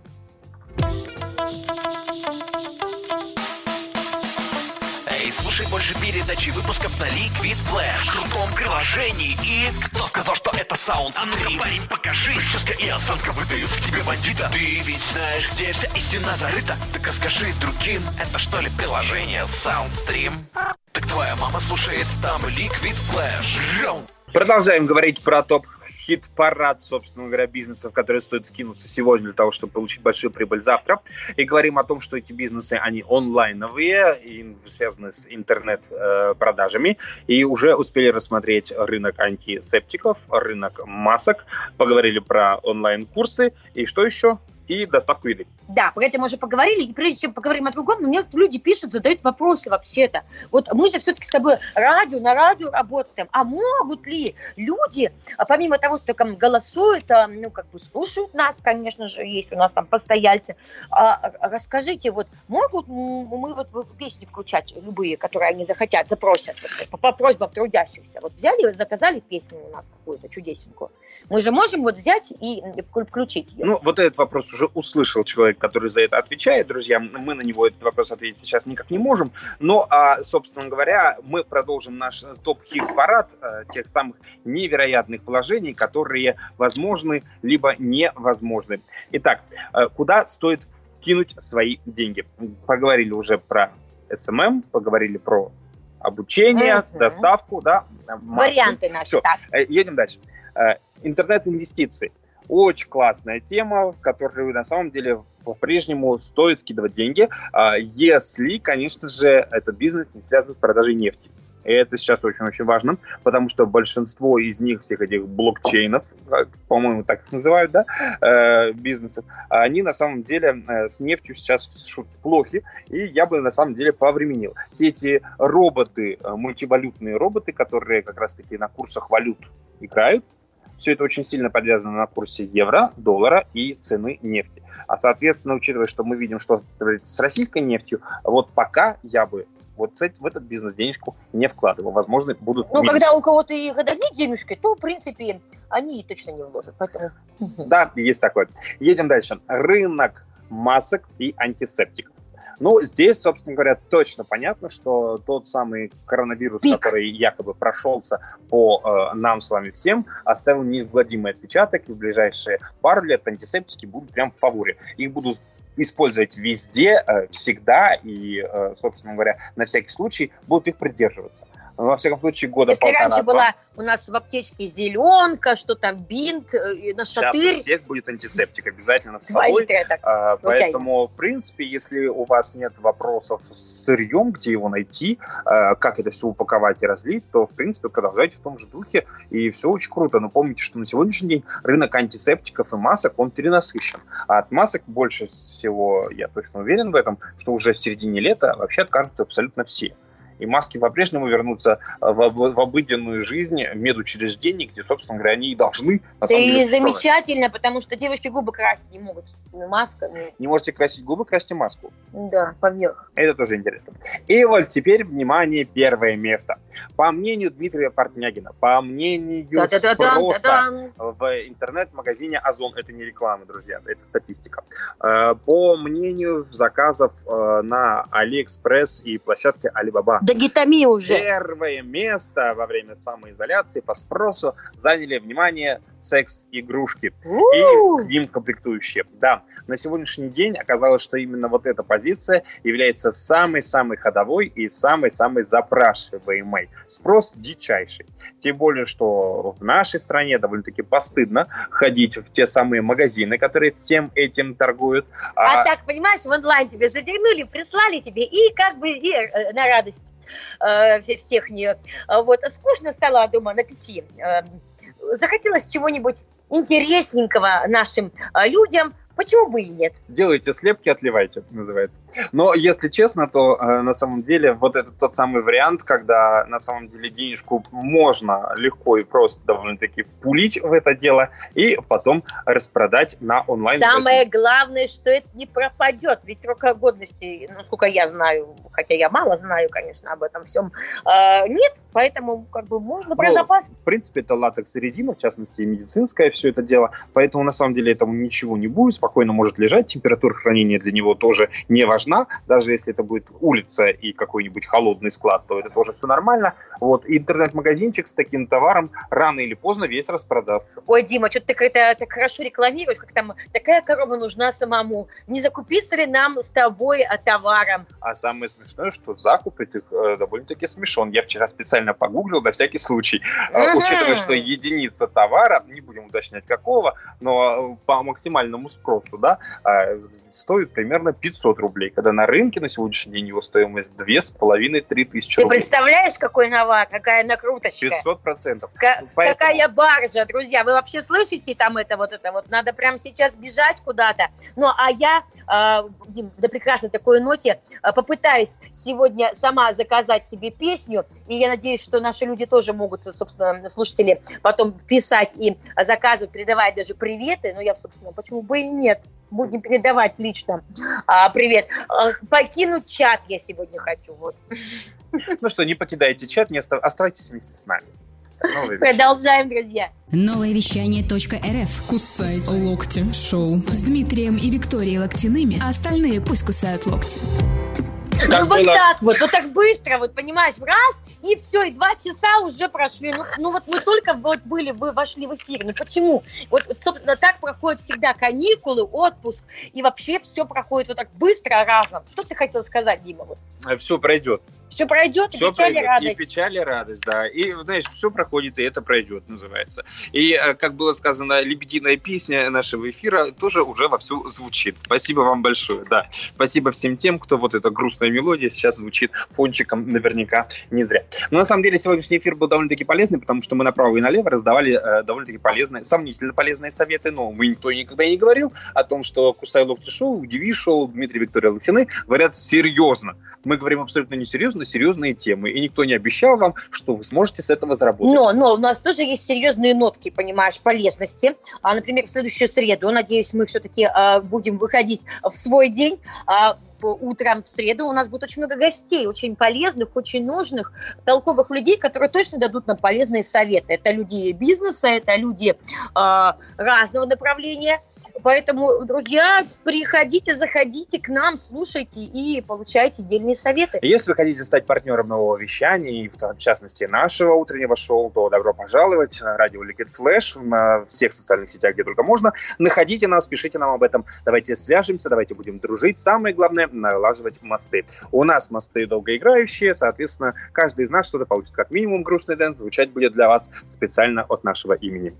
Слушай больше передачи выпусков на Liquid Flash в крутом приложении. И кто сказал, что это саунд? А ну-ка, парень, покажи. Прическа и осанка выдают в тебе бандита. Ты ведь знаешь, где вся истина зарыта. Так а скажи другим, это что ли приложение Soundstream? Так твоя мама слушает там Liquid Flash. Продолжаем говорить про топ хит-парад, собственно говоря, бизнесов, которые стоит скинуться сегодня для того, чтобы получить большую прибыль завтра. И говорим о том, что эти бизнесы, они онлайновые, связаны с интернет-продажами. И уже успели рассмотреть рынок антисептиков, рынок масок, поговорили про онлайн-курсы. И что еще? И доставку еды. Да, про это мы уже поговорили. И прежде чем поговорим о другом, мне люди пишут, задают вопросы вообще-то. Вот мы же все-таки с тобой радио, на радио работаем. А могут ли люди, а помимо того, что там голосуют, а, ну, как бы слушают нас, конечно же, есть у нас там постояльцы, а, расскажите, вот могут мы вот песни включать любые, которые они захотят, запросят, вот, по, по просьбам трудящихся. Вот взяли, заказали песню у нас какую-то чудесенькую. Мы же можем вот взять и включить ее. Ну, вот этот вопрос уже услышал человек, который за это отвечает. Друзья, мы на него этот вопрос ответить сейчас никак не можем. Но, а, собственно говоря, мы продолжим наш топ-хит-парад а, тех самых невероятных вложений, которые возможны, либо невозможны. Итак, а, куда стоит вкинуть свои деньги? Поговорили уже про SMM, поговорили про обучение, угу. доставку, да, маску. Варианты наши. Все, так. едем дальше интернет-инвестиции. Очень классная тема, в которую на самом деле по-прежнему стоит вкидывать деньги, а, если, конечно же, этот бизнес не связан с продажей нефти. И это сейчас очень-очень важно, потому что большинство из них, всех этих блокчейнов, по-моему, так их называют, да, э, бизнесов, они на самом деле э, с нефтью сейчас шутки плохи, и я бы на самом деле повременил. Все эти роботы, э, мультивалютные роботы, которые как раз-таки на курсах валют играют, все это очень сильно подвязано на курсе евро, доллара и цены нефти. А, соответственно, учитывая, что мы видим, что с российской нефтью, вот пока я бы вот в этот бизнес денежку не вкладывал. Возможно, будут Ну, минусы. когда у кого-то и нет денежки, то, в принципе, они точно не вложат. Поэтому... Да, есть такое. Едем дальше. Рынок масок и антисептиков. Ну, здесь, собственно говоря, точно понятно, что тот самый коронавирус, Пик. который якобы прошелся по э, нам с вами всем, оставил неизгладимый отпечаток, и в ближайшие пару лет антисептики будут прям в фаворе. Их будут использовать везде, э, всегда, и, э, собственно говоря, на всякий случай будут их придерживаться во всяком случае, года Если полтора. раньше была у нас в аптечке зеленка, что там бинт, э, на шатырь. Сейчас у всех будет антисептик обязательно с собой. Так, а, поэтому, в принципе, если у вас нет вопросов с сырьем, где его найти, как это все упаковать и разлить, то, в принципе, продолжайте в том же духе, и все очень круто. Но помните, что на сегодняшний день рынок антисептиков и масок, он перенасыщен. А от масок больше всего, я точно уверен в этом, что уже в середине лета вообще откажутся абсолютно все и маски по-прежнему вернутся э, в, в обыденную жизнь медучреждений, где, собственно говоря, они и должны. На самом деле, замечательно, потому что девушки губы красить не могут масками. Не можете красить губы, красьте маску. Да, поверх. Это тоже интересно. И вот теперь, внимание, первое место. По мнению Дмитрия Портнягина, по мнению спроса в интернет-магазине Озон, это не реклама, друзья, это статистика. Э, по мнению заказов э, на Алиэкспресс и площадке Алибаба, Дагитами уже. Первое место во время самоизоляции по спросу заняли, внимание, секс-игрушки и к ним комплектующие. Да, на сегодняшний день оказалось, что именно вот эта позиция является самой-самой ходовой и самой-самой запрашиваемой. Спрос дичайший. Тем более, что в нашей стране довольно-таки постыдно ходить в те самые магазины, которые всем этим торгуют. А, а так, понимаешь, в онлайн тебе задернули, прислали тебе, и как бы и э, на радость э, всех не... Вот, скучно стало дома на печи. Э, захотелось чего-нибудь интересненького нашим э, людям, Почему бы и нет? Делайте слепки, отливайте, называется. Но, если честно, то э, на самом деле вот это тот самый вариант, когда на самом деле денежку можно легко и просто довольно-таки впулить в это дело и потом распродать на онлайн. Самое главное, что это не пропадет. Ведь срока годности, насколько я знаю, хотя я мало знаю, конечно, об этом всем, э, нет, поэтому как бы можно про ну, запас. В принципе, это латекс и резина, в частности, и медицинское все это дело, поэтому на самом деле этому ничего не будет, спокойно может лежать, температура хранения для него тоже не важна, даже если это будет улица и какой-нибудь холодный склад, то это тоже все нормально. Вот интернет-магазинчик с таким товаром рано или поздно весь распродастся. Ой, Дима, что ты так, так хорошо рекламируешь, как там такая корова нужна самому. Не закупиться ли нам с тобой а, товаром? А самое смешное, что закуп этих э, довольно-таки смешон. Я вчера специально погуглил на всякий случай, uh-huh. учитывая, что единица товара, не будем уточнять какого, но по максимальному спросу, да, а, стоит примерно 500 рублей, когда на рынке на сегодняшний день его стоимость 2,5-3 тысячи Ты рублей. представляешь, какой навар, какая накруточка? 500 процентов. Ка- Поэтому- Какая баржа, друзья. Вы вообще слышите там это вот это вот? Надо прямо сейчас бежать куда-то. Ну, а я, э, Дим, до прекрасной такой ноте э, попытаюсь сегодня сама заказать себе песню. И я надеюсь, что наши люди тоже могут, собственно, слушатели, потом писать и заказывать, передавать даже приветы. Ну, я, собственно, почему бы и нет? Будем передавать лично а, привет. Ах, Покинуть чат я сегодня хочу. Вот. Ну что, не покидайте чат, не оста- оставайтесь вместе с нами. Продолжаем, друзья. Новое вещание .рф. Кусай локти шоу. С Дмитрием и Викторией Локтяными, а остальные пусть кусают локти. Ну вот так вот, вот так быстро, вот понимаешь, раз, и все, и два часа уже прошли. Ну, ну вот мы только вот были, вы вошли в эфир. Ну почему? Вот, собственно, так проходят всегда каникулы, отпуск, и вообще все проходит вот так быстро разом. Что ты хотел сказать, Дима? Вот? Все пройдет. Все пройдет, и Все печаль, и пройдет. радость. И печаль, и радость, да. И, знаешь, все проходит, и это пройдет, называется. И, э, как было сказано, лебединая песня нашего эфира тоже уже вовсю звучит. Спасибо вам большое, да. Спасибо всем тем, кто вот эта грустная мелодия сейчас звучит фончиком наверняка не зря. Но на самом деле сегодняшний эфир был довольно-таки полезный, потому что мы направо и налево раздавали э, довольно-таки полезные, сомнительно полезные советы, но мы никто никогда и не говорил о том, что Кусай Локти Шоу, Диви Шоу, Дмитрий Виктория Локтины говорят серьезно. Мы говорим абсолютно несерьезно, серьезные темы. И никто не обещал вам, что вы сможете с этого заработать. Но, но у нас тоже есть серьезные нотки, понимаешь, полезности. А, например, в следующую среду, надеюсь, мы все-таки будем выходить в свой день. А, утром в среду у нас будет очень много гостей, очень полезных, очень нужных, толковых людей, которые точно дадут нам полезные советы. Это люди бизнеса, это люди а, разного направления. Поэтому, друзья, приходите, заходите к нам, слушайте и получайте дельные советы. Если вы хотите стать партнером нового вещания, и в частности нашего утреннего шоу, то добро пожаловать. Радио Liquid Flash на всех социальных сетях, где только можно. Находите нас, пишите нам об этом. Давайте свяжемся, давайте будем дружить. Самое главное – налаживать мосты. У нас мосты долгоиграющие, соответственно, каждый из нас что-то получит как минимум грустный дэнс, звучать будет для вас специально от нашего имени.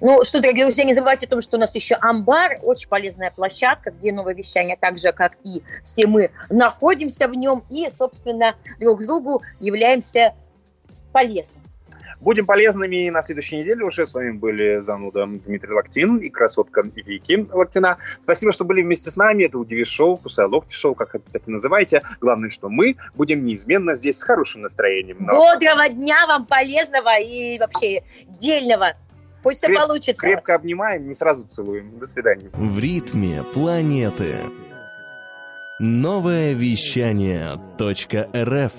Ну что, дорогие друзья, не забывайте о том, что у нас еще амбар, очень полезная площадка, где новое вещание, так же, как и все мы, находимся в нем и, собственно, друг другу являемся полезными. Будем полезными на следующей неделе уже. С вами были зануда Дмитрий Локтин и красотка Вики Локтина. Спасибо, что были вместе с нами. Это Удиви Шоу, Кусай Локти Шоу, как это так и называете. Главное, что мы будем неизменно здесь с хорошим настроением. Но Бодрого дня вам, полезного и вообще дельного. Пусть все Креп- получится. у вас. крепко обнимаем, не сразу целуем. До свидания. В ритме планеты. Новое вещание .рф